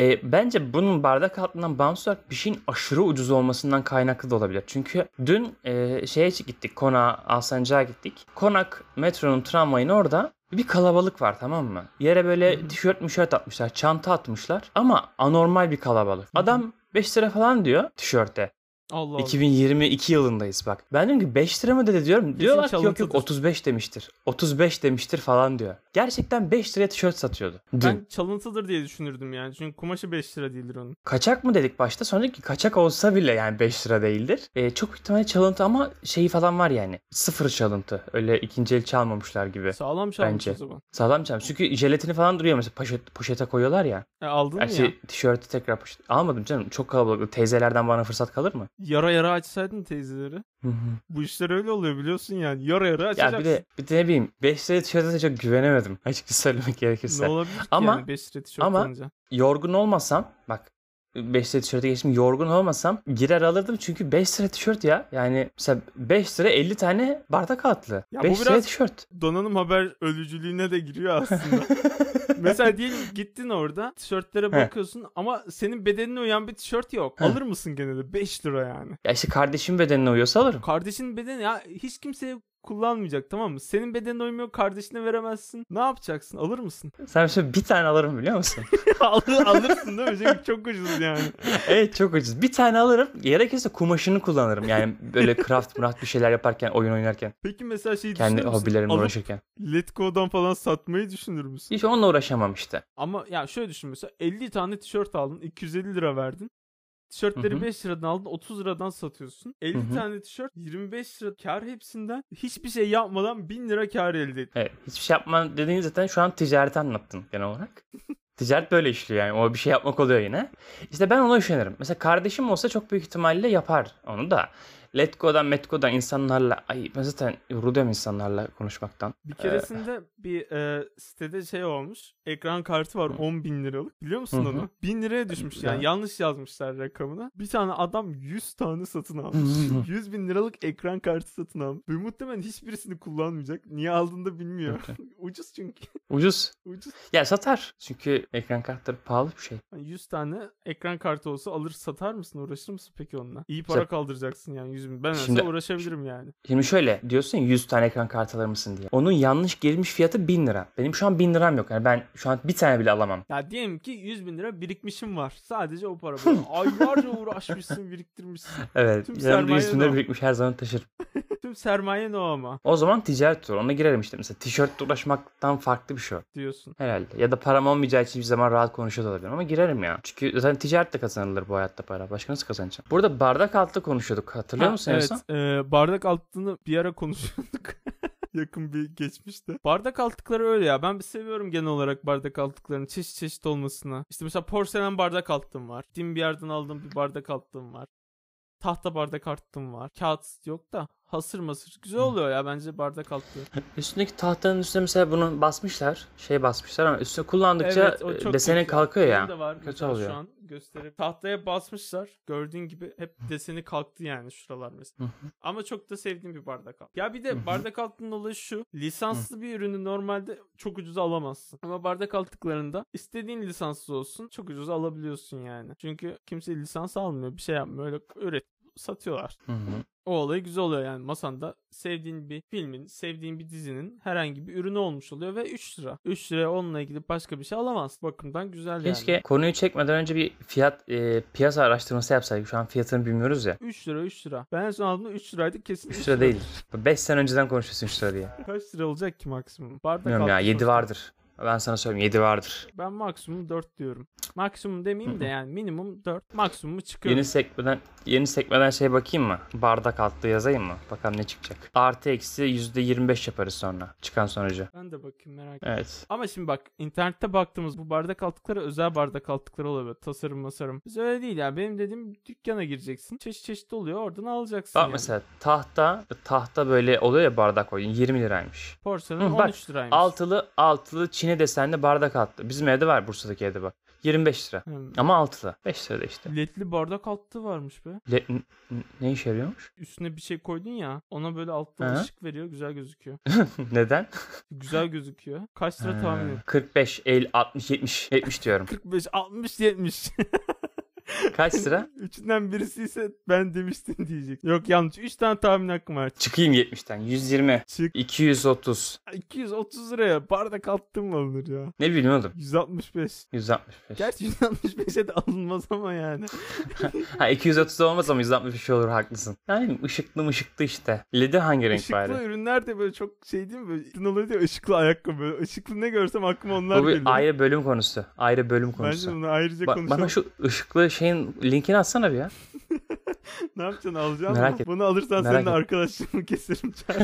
E, bence bunun bardak altından bağımsız olarak bir şeyin aşırı ucuz olmasından kaynaklı da olabilir. Çünkü dün e, şeye gittik, Konağa, Alsancak'a gittik. Konak metronun tramvayın orada bir kalabalık var tamam mı? Yere böyle tişört müşört atmışlar, çanta atmışlar ama anormal bir kalabalık. Adam 5 lira falan diyor tişörte. Allah Allah. 2022 yılındayız bak. Ben diyorum ki 5 lira mı dedi diyorum. Diyorlar ki yok yok çalıntıdır. 35 demiştir. 35 demiştir falan diyor. Gerçekten 5 liraya tişört satıyordu. Dün. Ben çalıntıdır diye düşünürdüm yani. Çünkü kumaşı 5 lira değildir onun. Kaçak mı dedik başta? Sonra ki kaçak olsa bile yani 5 lira değildir. Ee, çok ihtimalle çalıntı ama şeyi falan var yani. Sıfır çalıntı. Öyle ikinci el çalmamışlar gibi. Sağlam çalmış Bence. o zaman. Sağlam çalmış. Çünkü jelatini falan duruyor mesela poşet, poşete koyuyorlar ya. E, aldın mı ya? Tişörtü tekrar poşet. Almadım canım. Çok kalabalık. Teyzelerden bana fırsat kalır mı? Yara yara açsaydın teyzeleri. Bu işler öyle oluyor biliyorsun yani. Yara yara açacaksın. Ya bir de bir de ne bileyim 5 liraya tişörte çok güvenemedim. Açıkçası söylemek gerekirse. Ne olabilir ki Ama- yani 5 lira tişört ama- alınca? Yorgun olmasam bak 5 lira tişörte geçtim yorgun olmasam girer alırdım çünkü 5 lira tişört ya. Yani mesela 5 lira 50 tane bardak altlı. Ya bu 5 lira tişört. Donanım haber ölücülüğüne de giriyor aslında. Mesela diyelim gittin orada tişörtlere bakıyorsun ama senin bedenine uyan bir tişört yok. Heh. Alır mısın gene de 5 lira yani. Ya işte kardeşim bedenine uyuyorsa alırım. Kardeşinin bedeni ya hiç kimseye kullanmayacak tamam mı? Senin bedenine uymuyor kardeşine veremezsin. Ne yapacaksın? Alır mısın? Sen mesela bir tane alırım biliyor musun? Alır, alırsın değil mi? Çünkü çok ucuz yani. evet çok ucuz. Bir tane alırım. Gerekirse kumaşını kullanırım. Yani böyle craft mraft bir şeyler yaparken, oyun oynarken. Peki mesela şey Kendi hobilerimle uğraşırken. Let Go'dan falan satmayı düşünür müsün? Hiç onunla uğraşamam işte. Ama ya şöyle düşün mesela 50 tane tişört aldın 250 lira verdin. Tişörtleri Hı hı. 5 liradan aldın 30 liradan satıyorsun. 50 Hı hı. tane tişört 25 lira kar hepsinden hiçbir şey yapmadan 1000 lira kar elde ettin. Evet, hiçbir şey yapma dediğin zaten şu an ticareti anlattın genel olarak. Ticaret böyle işliyor yani. O bir şey yapmak oluyor yine. İşte ben ona üşenirim. Mesela kardeşim olsa çok büyük ihtimalle yapar onu da. Let go'dan met go'dan insanlarla ay ben zaten yoruluyorum insanlarla konuşmaktan. Bir keresinde bir e, sitede şey olmuş. Ekran kartı var Hı. 10 bin liralık. Biliyor musun Hı hı. onu? 1000 liraya düşmüş yani. Ya. Yanlış yazmışlar rakamına. Bir tane adam 100 tane satın almış. 100 bin liralık ekran kartı satın almış. Ve muhtemelen hiçbirisini kullanmayacak. Niye aldığını da bilmiyor. Ucuz çünkü. Ucuz. Ucuz. Ya satar. Çünkü ekran kartları pahalı bir şey. Hani 100 tane ekran kartı olsa alır satar mısın? Uğraşır mısın peki onunla? İyi para kaldıracaksın yani 100 bin. Ben Şimdi- uğraşabilirim yani. Şimdi şöyle diyorsun ya 100 tane ekran kartı alır mısın diye. Onun yanlış gelmiş fiyatı 1000 lira. Benim şu an 1000 liram yok. Yani ben şu an bir tane bile alamam. Ya diyelim ki 100 bin lira birikmişim var. Sadece o para. Aylarca uğraşmışsın, biriktirmişsin. Evet. Tüm Yanımda 100 sermaye bin lira birikmiş her zaman taşırım. Tüm sermayen o ama O zaman ticaret olur. Ona girerim işte. Mesela tişörtle uğraşmaktan farklı bir şey diyorsun. Herhalde. Ya da param olmayacağı için bir zaman rahat konuşuyor da olabilirim ama girerim ya. Çünkü zaten ticaretle kazanılır bu hayatta para. Başka nasıl kazanacağım? Burada bardak altı konuşuyorduk. Hatırlıyor Ha, musun evet, e, bardak altını bir ara konuşuyorduk. Yakın bir geçmişte. Bardak altlıkları öyle ya. Ben bir seviyorum genel olarak bardak altlıklarının çeşit çeşit olmasına. İşte mesela porselen bardak alttım var. Dim bir yerden aldığım bir bardak alttım var. Tahta bardak alttım var. Kağıt yok da hasır masır. Güzel oluyor ya bence bardak altlığı. Üstündeki tahtanın üstüne mesela bunu basmışlar. Şey basmışlar ama üstüne kullandıkça o e, kötü. kalkıyor ya. de var Kötü oluyor. şu an gösterip. Tahtaya basmışlar. Gördüğün gibi hep deseni kalktı yani şuralar mesela. Ama çok da sevdiğim bir bardak alt. Ya bir de bardak altının olayı şu. Lisanslı bir ürünü normalde çok ucuza alamazsın. Ama bardak altlıklarında istediğin lisanslı olsun çok ucuza alabiliyorsun yani. Çünkü kimse lisans almıyor. Bir şey yapmıyor. Öyle üret satıyorlar. Hı hı. O olayı güzel oluyor yani masanda sevdiğin bir filmin, sevdiğin bir dizinin herhangi bir ürünü olmuş oluyor ve 3 lira. 3 liraya onunla ilgili başka bir şey alamazsın. Bakımdan güzel Keşke yani. konuyu çekmeden önce bir fiyat e, piyasa araştırması yapsaydık. Şu an fiyatını bilmiyoruz ya. 3 lira 3 lira. Ben en son aldığımda 3 liraydı kesin 3 lira değil. 5 sene önceden konuşuyorsun 3 lira diye. Kaç lira olacak ki maksimum? Bardak Bilmiyorum ya altı 7 sonuçta. vardır. Ben sana söyleyeyim 7 vardır. Ben maksimum 4 diyorum. Maksimum demeyeyim de yani minimum 4. Maksimumu çıkıyor. Yeni sekmeden yeni sekmeden şey bakayım mı? Bardak altlı yazayım mı? Bakalım ne çıkacak. Artı eksi %25 yaparız sonra. Çıkan sonucu. Ben de bakayım merak ettim. Evet. Ama şimdi bak internette baktığımız bu bardak altlıkları özel bardak altlıkları oluyor. Tasarım masarım. Biz öyle değil ya. Benim dediğim dükkana gireceksin. Çeşit çeşit oluyor. Oradan alacaksın Bak yani. mesela tahta tahta böyle oluyor ya bardak oyun 20 liraymış. Porselen Hı, bak, 13 liraymış. Altılı altılı Çin'e desenli bardak altlı. Bizim evde var Bursa'daki evde bak. 25 lira. Hmm. Ama altılı. 5 lira da işte. Ledli bardak altlığı varmış be. Le- n- ne işe yarıyormuş? Üstüne bir şey koydun ya. Ona böyle alttan Hı. ışık veriyor. Güzel gözüküyor. Neden? Güzel gözüküyor. Kaç lira tahmin et. Ha, 45, 50, 60, 70. 70 diyorum. 45, 60, 70. Kaç lira? Üçünden birisi ise ben demiştin diyecek. Yok yanlış. Üç tane tahmin hakkım var. Çıkayım 70'ten. 120. Çık. 230. 230 liraya bardak attım mı alınır ya? Ne bileyim oğlum. 165. 165. Gerçi 165'e de alınmaz ama yani. Ha 230 olmaz ama 165 olur haklısın. Yani ışıklı mışıklı işte. LED'i hangi renk Işıklı bari? ürünler de böyle çok şey değil mi? Böyle ürün oluyor diye ışıklı ayakkabı. Böyle ışıklı ne görsem aklıma onlar Bu bir geliyor. ayrı bölüm konusu. Ayrı bölüm Bence konusu. bunu ayrıca Ba- konuşalım. bana şu ışıklı şeyin linkini atsana bir ya. Ne yapacaksın alacağım Merak et- Bunu alırsan merak seninle et. arkadaşlığımı keserim.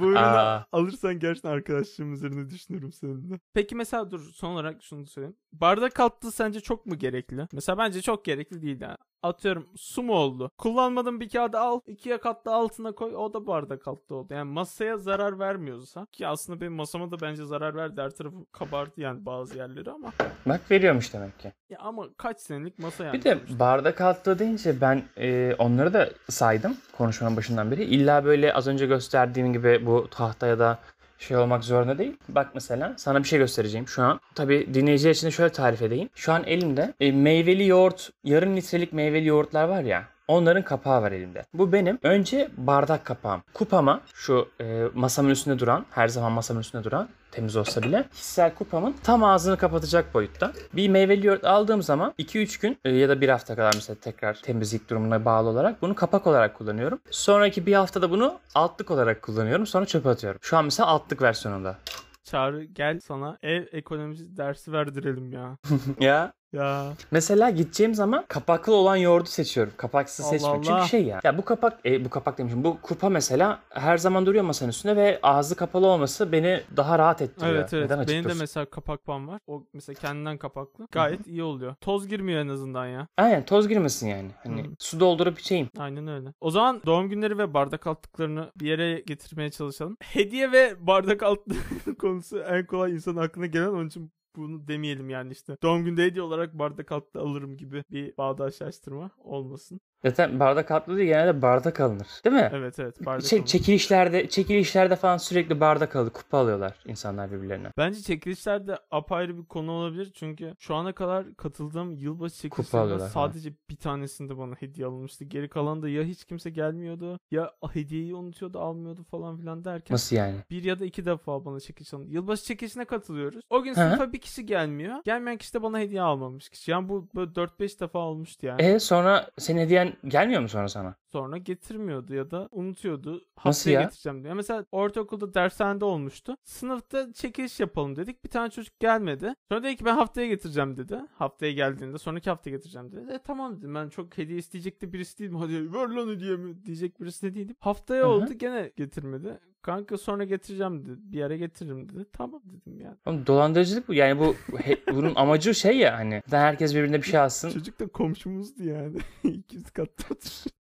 Bu ürünü Aa. alırsan gerçekten arkadaşlığım üzerine düşünürüm seninle. Peki mesela dur son olarak şunu söyleyeyim. Bardak altı sence çok mu gerekli? Mesela bence çok gerekli değil yani. Atıyorum su mu oldu? Kullanmadığın bir kağıdı al. ikiye katla altına koy. O da bardak altı oldu. Yani masaya zarar vermiyorsa. Ki aslında benim masama da bence zarar verdi. Her tarafı kabardı yani bazı yerleri ama. Bak veriyormuş demek ki. Ya ama kaç senelik masa yani. Bir de sonuçta. bardak altlığı deyince ben e, onları da saydım konuşmanın başından beri. İlla böyle az önce gösterdiğim gibi bu tahta ya da şey olmak zorunda değil. Bak mesela sana bir şey göstereceğim şu an. Tabii dinleyiciler için de şöyle tarif edeyim. Şu an elimde e, meyveli yoğurt, yarım litrelik meyveli yoğurtlar var ya. Onların kapağı var elimde. Bu benim önce bardak kapağım. Kupama şu e, masamın üstünde duran, her zaman masamın üstünde duran temiz olsa bile kişisel kupamın tam ağzını kapatacak boyutta. Bir meyveli yoğurt aldığım zaman 2-3 gün e, ya da bir hafta kadar mesela tekrar temizlik durumuna bağlı olarak bunu kapak olarak kullanıyorum. Sonraki bir haftada bunu altlık olarak kullanıyorum. Sonra çöpe atıyorum. Şu an mesela altlık versiyonunda. Çağrı gel sana ev ekonomisi dersi verdirelim ya. ya Ya Mesela gideceğim zaman kapaklı olan yoğurdu seçiyorum. Kapaksız Allah seçmiyorum. Allah. Çünkü şey ya. Ya bu kapak, e, bu kapak demişim. Bu kupa mesela her zaman duruyor masanın üstünde ve ağzı kapalı olması beni daha rahat ettiriyor. evet evet. Neden Benim de mesela kapakpan var. O mesela kendinden kapaklı. Gayet iyi oluyor. Toz girmiyor en azından ya. Aynen toz girmesin yani. Hani su doldurup içeyim. Aynen öyle. O zaman doğum günleri ve bardak altlıklarını bir yere getirmeye çalışalım. Hediye ve bardak altlığı konusu en kolay insanın aklına gelen onun için bunu demeyelim yani işte. Doğum günde hediye olarak bardak altlığı alırım gibi bir bağdaşlaştırma olmasın. Zaten bardak altlı değil genelde bardak alınır. Değil mi? Evet evet bardak Şey, alınır. çekilişlerde, çekilişlerde falan sürekli bardak alıyor, kupa alıyorlar insanlar birbirlerine. Bence çekilişler de apayrı bir konu olabilir. Çünkü şu ana kadar katıldığım yılbaşı falan. sadece bir tanesinde bana hediye alınmıştı. Geri kalan da ya hiç kimse gelmiyordu ya hediyeyi unutuyordu almıyordu falan filan derken. Nasıl yani? Bir ya da iki defa bana çekiliş alındı. Yılbaşı çekilişine katılıyoruz. O gün sınıfa bir kişi gelmiyor. Gelmeyen kişi de bana hediye almamış kişi. Yani bu böyle 4-5 defa olmuştu yani. E sonra senin hediyen gelmiyor mu sonra sana? Sonra getirmiyordu ya da unutuyordu. Haftaya ya? getireceğim diyor. Mesela ortaokulda dershanede olmuştu. Sınıfta çekiliş yapalım dedik. Bir tane çocuk gelmedi. Sonra dedi ki ben haftaya getireceğim dedi. Haftaya geldiğinde sonraki hafta getireceğim dedi. E tamam dedim ben çok hediye isteyecek de birisi değilim. Hadi ver lan hediyemi diyecek birisi de değilim. Haftaya Hı hı. oldu gene getirmedi. Kanka sonra getireceğim dedi. Bir yere getiririm dedi. Tamam dedim yani. Oğlum dolandırıcılık bu. Yani bu he- bunun amacı şey ya hani. Herkes birbirine bir şey alsın. Çocuk da komşumuzdu yani. 200 katta oturuyor.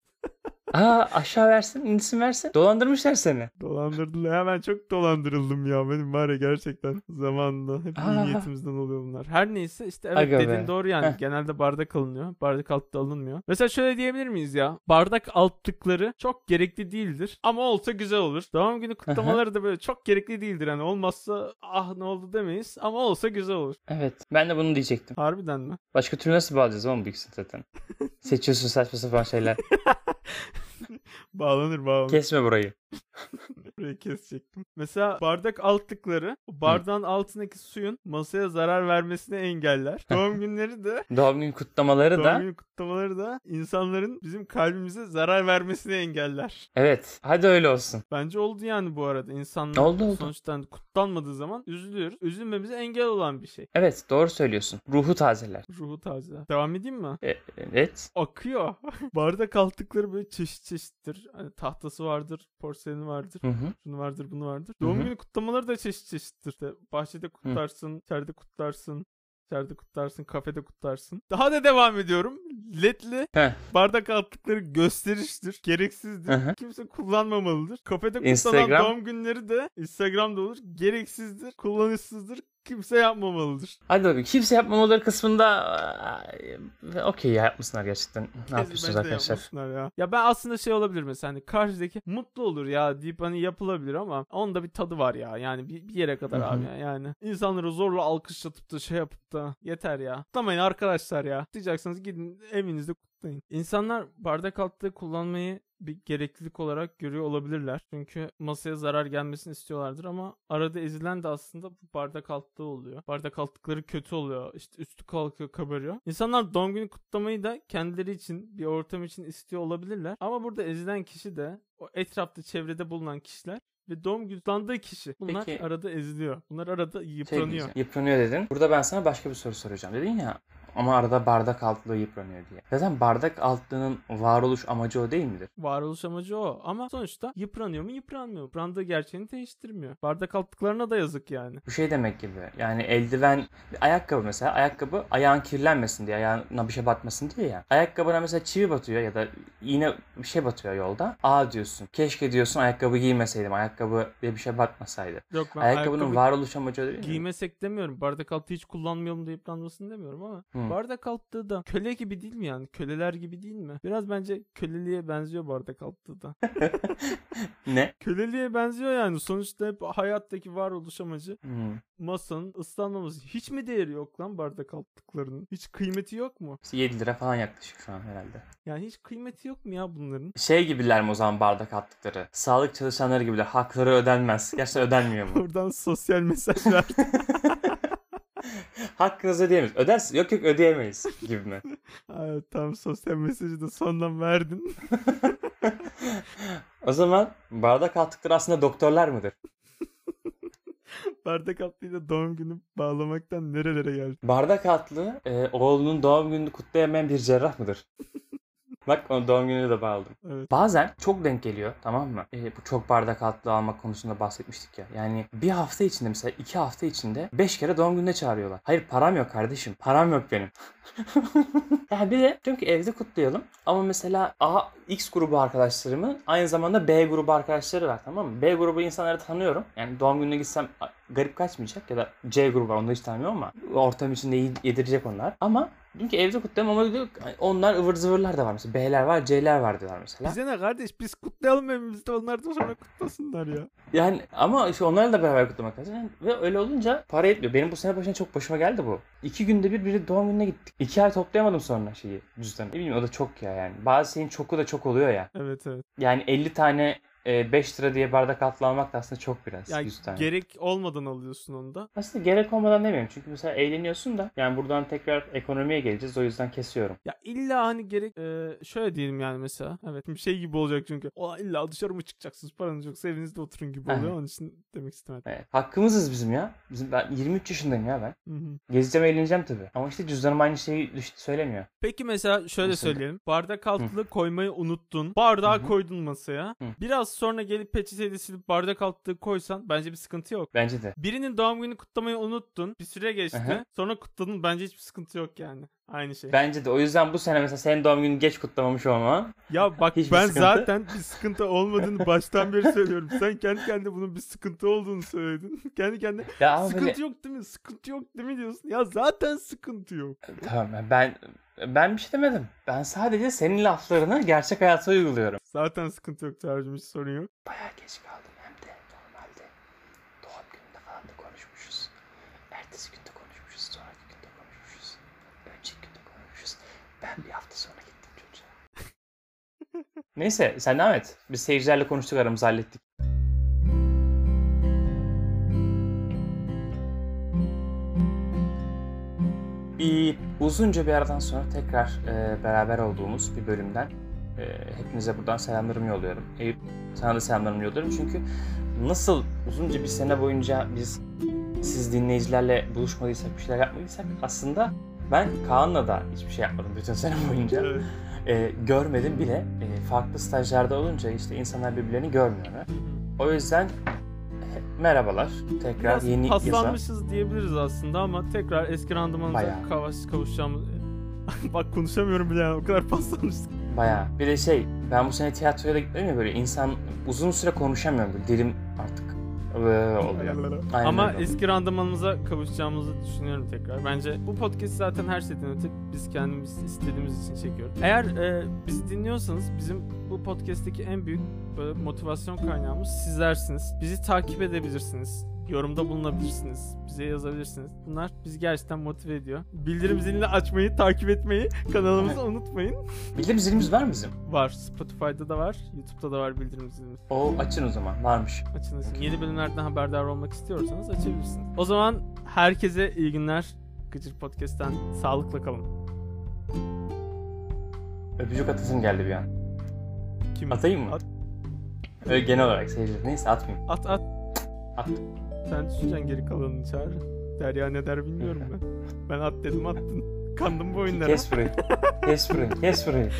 Aa aşağı versin, insin versin. Dolandırmışlar seni. Dolandırdılar. Ben çok dolandırıldım ya. Benim var ya gerçekten zamanında. Hep iyi Aa. niyetimizden oluyor bunlar. Her neyse işte evet Aga dediğin be. doğru yani. Heh. Genelde bardak alınıyor. Bardak altta alınmıyor. Mesela şöyle diyebilir miyiz ya? Bardak altlıkları çok gerekli değildir. Ama olsa güzel olur. Doğum günü kutlamaları da böyle çok gerekli değildir. Hani olmazsa ah ne oldu demeyiz. Ama olsa güzel olur. Evet. Ben de bunu diyecektim. Harbiden mi? Başka türlü nasıl bağlayacağız oğlum bu ikisini zaten? Seçiyorsun saçma sapan şeyler. Bağlanır bağlanır. Kesme burayı. Burayı kesecektim. Mesela bardak altlıkları bardağın altındaki suyun masaya zarar vermesini engeller. Doğum günleri de Doğum günü kutlamaları doğum da. günü kutlamaları da insanların bizim kalbimize zarar vermesini engeller. Evet. Hadi öyle olsun. Bence oldu yani bu arada. İnsanlar Oldu, oldu. sonuçta kutlanmadığı zaman üzülüyoruz. Üzülmemize engel olan bir şey. Evet doğru söylüyorsun. Ruhu tazeler. Ruhu taze. Devam edeyim mi? E- evet. Akıyor. Bardak altlıkları böyle çeşit çeşittir. Hani tahtası vardır, porseleni vardır. Hı hı. Şunu vardır, bunu vardır. Hı Doğum hı. günü kutlamaları da çeşit çeşittir. İşte bahçede kutlarsın, içeride kutlarsın, içeride kutlarsın, kafede kutlarsın. Daha da devam ediyorum. Ledli Heh. bardak altlıkları gösteriştir, gereksizdir. Hı. Kimse kullanmamalıdır. Kafede kutlanan Instagram. doğum günleri de Instagram'da olur. Gereksizdir, kullanışsızdır. Kimse yapmamalıdır. Hadi bakayım. Kimse yapmamaları kısmında eee, okey ya yapmışsınlar gerçekten. Ne yapıyorsunuz arkadaşlar? Ya. ya ben aslında şey olabilir mesela hani karşıdaki mutlu olur ya deyip hani yapılabilir ama onun da bir tadı var ya. Yani bir, bir yere kadar Hı hı. abi ya. yani. insanları zorla alkışlatıp da şey yapıp da yeter ya. Kutlamayın arkadaşlar ya. Diyeceksiniz gidin evinizde kutlayın. İnsanlar bardak altlığı kullanmayı bir gereklilik olarak görüyor olabilirler. Çünkü masaya zarar gelmesini istiyorlardır ama arada ezilen de aslında bu bardak altlığı oluyor. Bardak altlıkları kötü oluyor. İşte üstü kalkıyor, kabarıyor. İnsanlar doğum günü kutlamayı da kendileri için, bir ortam için istiyor olabilirler. Ama burada ezilen kişi de o etrafta, çevrede bulunan kişiler ve doğum günü kişi. Bunlar Peki- arada eziliyor. Bunlar arada Şey yıpranıyor. diyeceğim, yıpranıyor dedin. Burada ben sana başka bir soru soracağım. Dedin ya ama arada bardak altlığı yıpranıyor diye. Zaten bardak altlığının varoluş amacı o değil midir? Varoluş amacı o. Ama sonuçta yıpranıyor mu yıpranmıyor. Yıprandığı gerçeğini değiştirmiyor. Bardak altlıklarına da yazık yani. Bu şey demek gibi. Yani eldiven, ayakkabı mesela. Ayakkabı ayağın kirlenmesin diye, ayağına bir şey batmasın diye ya. Ayakkabına mesela çivi batıyor ya da iğne bir şey batıyor yolda. Aa diyorsun. Keşke diyorsun ayakkabı giymeseydim. Ayakkabı diye bir şey batmasaydı. Yok ben Ayakkabının ayakkabı varoluş amacı o değil mi? giymesek demiyorum. Bardak altı hiç kullanmayalım da yıpranmasın demiyorum ama Hı. Bardak altlığı da köle gibi değil mi yani? Köleler gibi değil mi? Biraz bence köleliğe benziyor bardak altlığı da. Ne? Köleliğe benziyor yani. Sonuçta hep hayattaki varoluş amacı Hmm. masanın ıslanmaması. Hiç mi değeri yok lan bardak altlıklarının? Hiç kıymeti yok mu? İşte 7 lira falan yaklaşık şu an herhalde. Yani hiç kıymeti yok mu ya bunların? Şey gibiler mi o zaman bardak attıkları? Sağlık çalışanları gibiler. Hakları ödenmez. Gerçekten ödenmiyor mu? Buradan sosyal mesajlar. Hakkınızı ödeyemeyiz. Ödersin. Yok yok ödeyemeyiz gibi mi? evet, tam sosyal mesajı da sondan verdin. o zaman bardak attıkları aslında doktorlar mıdır? bardak altlığıyla doğum günü bağlamaktan nerelere geldi? Bardak atlı e, oğlunun doğum gününü kutlayamayan bir cerrah mıdır? Bak onun doğum gününü de bağladım. Evet. Bazen çok denk geliyor tamam mı? E, bu çok bardak atlı almak konusunda bahsetmiştik ya. Yani bir hafta içinde mesela iki hafta içinde beş kere doğum gününe çağırıyorlar. Hayır param yok kardeşim. Param yok benim. yani bir de diyorum ki evde kutlayalım. Ama mesela A, X grubu arkadaşlarımın aynı zamanda B grubu arkadaşları var tamam mı? B grubu insanları tanıyorum. Yani doğum gününe gitsem garip kaçmayacak ya da C grubu var onu hiç tanımıyorum ama ortam içinde yedirecek onlar. Ama diyorum ki evde kutlayalım ama diyor, onlar ıvır zıvırlar da var mesela. B'ler var C'ler var diyorlar mesela. Bize ne kardeş biz kutlayalım evimizde onlar da sonra kutlasınlar ya. Yani ama işte onlarla da beraber kutlamak lazım. Yani ve öyle olunca para etmiyor. Benim bu sene başına çok başıma geldi bu. İki günde bir biri doğum gününe gittik. İki ay toplayamadım sonra şeyi cüzdanı. Ne bileyim o da çok ya yani. Bazı şeyin çoku da çok oluyor ya. Evet evet. Yani 50 tane 5 lira diye bardak altlı almak da aslında çok biraz. Ya 100 tane. gerek olmadan alıyorsun onu da. aslında gerek olmadan demiyorum. Çünkü mesela eğleniyorsun da yani buradan tekrar ekonomiye geleceğiz. O yüzden kesiyorum. Ya illa hani gerek e, şöyle diyelim yani mesela. Evet bir şey gibi olacak çünkü. O illa dışarı mı çıkacaksınız paranız yoksa evinizde oturun gibi oluyor. Onun için demek istemedim. Evet. Hakkımızız bizim ya. Bizim, ben 23 yaşındayım ya ben. Hı hı. Gezeceğim eğleneceğim tabii. Ama işte cüzdanım aynı şeyi söylemiyor. Peki mesela şöyle Mesela. söyleyelim. Bardak altlığı koymayı unuttun. Bardağı koydun masaya. Hı. Biraz sonra gelip peçeteyi de silip bardak altlığı koysan bence bir sıkıntı yok. Bence de. Birinin doğum günü kutlamayı unuttun. Bir süre geçti. Aha. Sonra kutladın. Bence hiçbir sıkıntı yok yani. Aynı şey. Bence de. O yüzden bu sene mesela senin doğum gününü geç kutlamamış olman. Ya bak Hiçbir ben sıkıntı. zaten bir sıkıntı olmadığını baştan beri söylüyorum. Sen kendi kendine bunun bir sıkıntı olduğunu söyledin. kendi kendine Ya sıkıntı böyle... yok değil mi? Sıkıntı yok değil mi diyorsun? Ya zaten sıkıntı yok. Tamam ben ben bir şey demedim. Ben sadece senin laflarını gerçek hayata uyguluyorum. Zaten sıkıntı yok hiç sorun yok. Bayağı geç kaldım hem de normalde. Doğum gününde falan da konuşmuşuz. Ertesi günde konuşmuşuz. Sonraki günde konuşmuşuz. Önceki günde konuşmuşuz. Ben bir hafta sonra gittim çocuğa. Neyse sen devam et. Biz seyircilerle konuştuk aramızı hallettik. Bir uzunca bir aradan sonra tekrar e, beraber olduğumuz bir bölümden e, hepinize buradan selamlarımı yolluyorum. Eyüp sana da selamlarımı yolluyorum çünkü nasıl uzunca bir sene boyunca biz siz dinleyicilerle buluşmadıysak bir şeyler yapmadıysak aslında ben Kaan'la da hiçbir şey yapmadım bütün sene boyunca. Evet. E, görmedim bile. E, farklı stajlarda olunca işte insanlar birbirlerini görmüyorlar. O yüzden merhabalar. Tekrar Biraz yeni yaza. paslanmışız diyebiliriz aslında ama tekrar eski randımanımıza kavuş, kavuşacağımız... Bak konuşamıyorum bile yani o kadar paslanmışız. Bayağı. Bir de şey ben bu sene tiyatroya da gitmedim ya böyle insan uzun süre konuşamıyorum. Böyle dilim artık oluyor. Aynen Ama öyle. eski randımanımıza kavuşacağımızı düşünüyorum tekrar. Bence bu podcast zaten her şeyden öte biz kendimiz istediğimiz için çekiyoruz. Eğer e, bizi dinliyorsanız bizim bu podcast'teki en büyük böyle motivasyon kaynağımız sizlersiniz. Bizi takip edebilirsiniz. Yorumda bulunabilirsiniz. Bize yazabilirsiniz. Bunlar bizi gerçekten motive ediyor. Bildirim zilini açmayı, takip etmeyi, kanalımızı unutmayın. Bildirim zilimiz var mı bizim? Var. Spotify'da da var. YouTube'da da var bildirim zilimiz. O açın o zaman. Varmış. Açınız. Yeni bölümlerden haberdar olmak istiyorsanız açabilirsiniz. O zaman herkese iyi günler. Gıcır Podcast'ten sağlıkla kalın. Öpücük atasım geldi bir an. Kim? Atayım mı? At, Öyle genel olarak seyirciler. Neyse atmayayım. at. at. At. Sen susacaksın geri kalanını çağır. Derya ne der bilmiyorum ben. Ben at dedim attın. Kandım bu oyunlara. Kes burayı. Kes burayı. Kes burayı.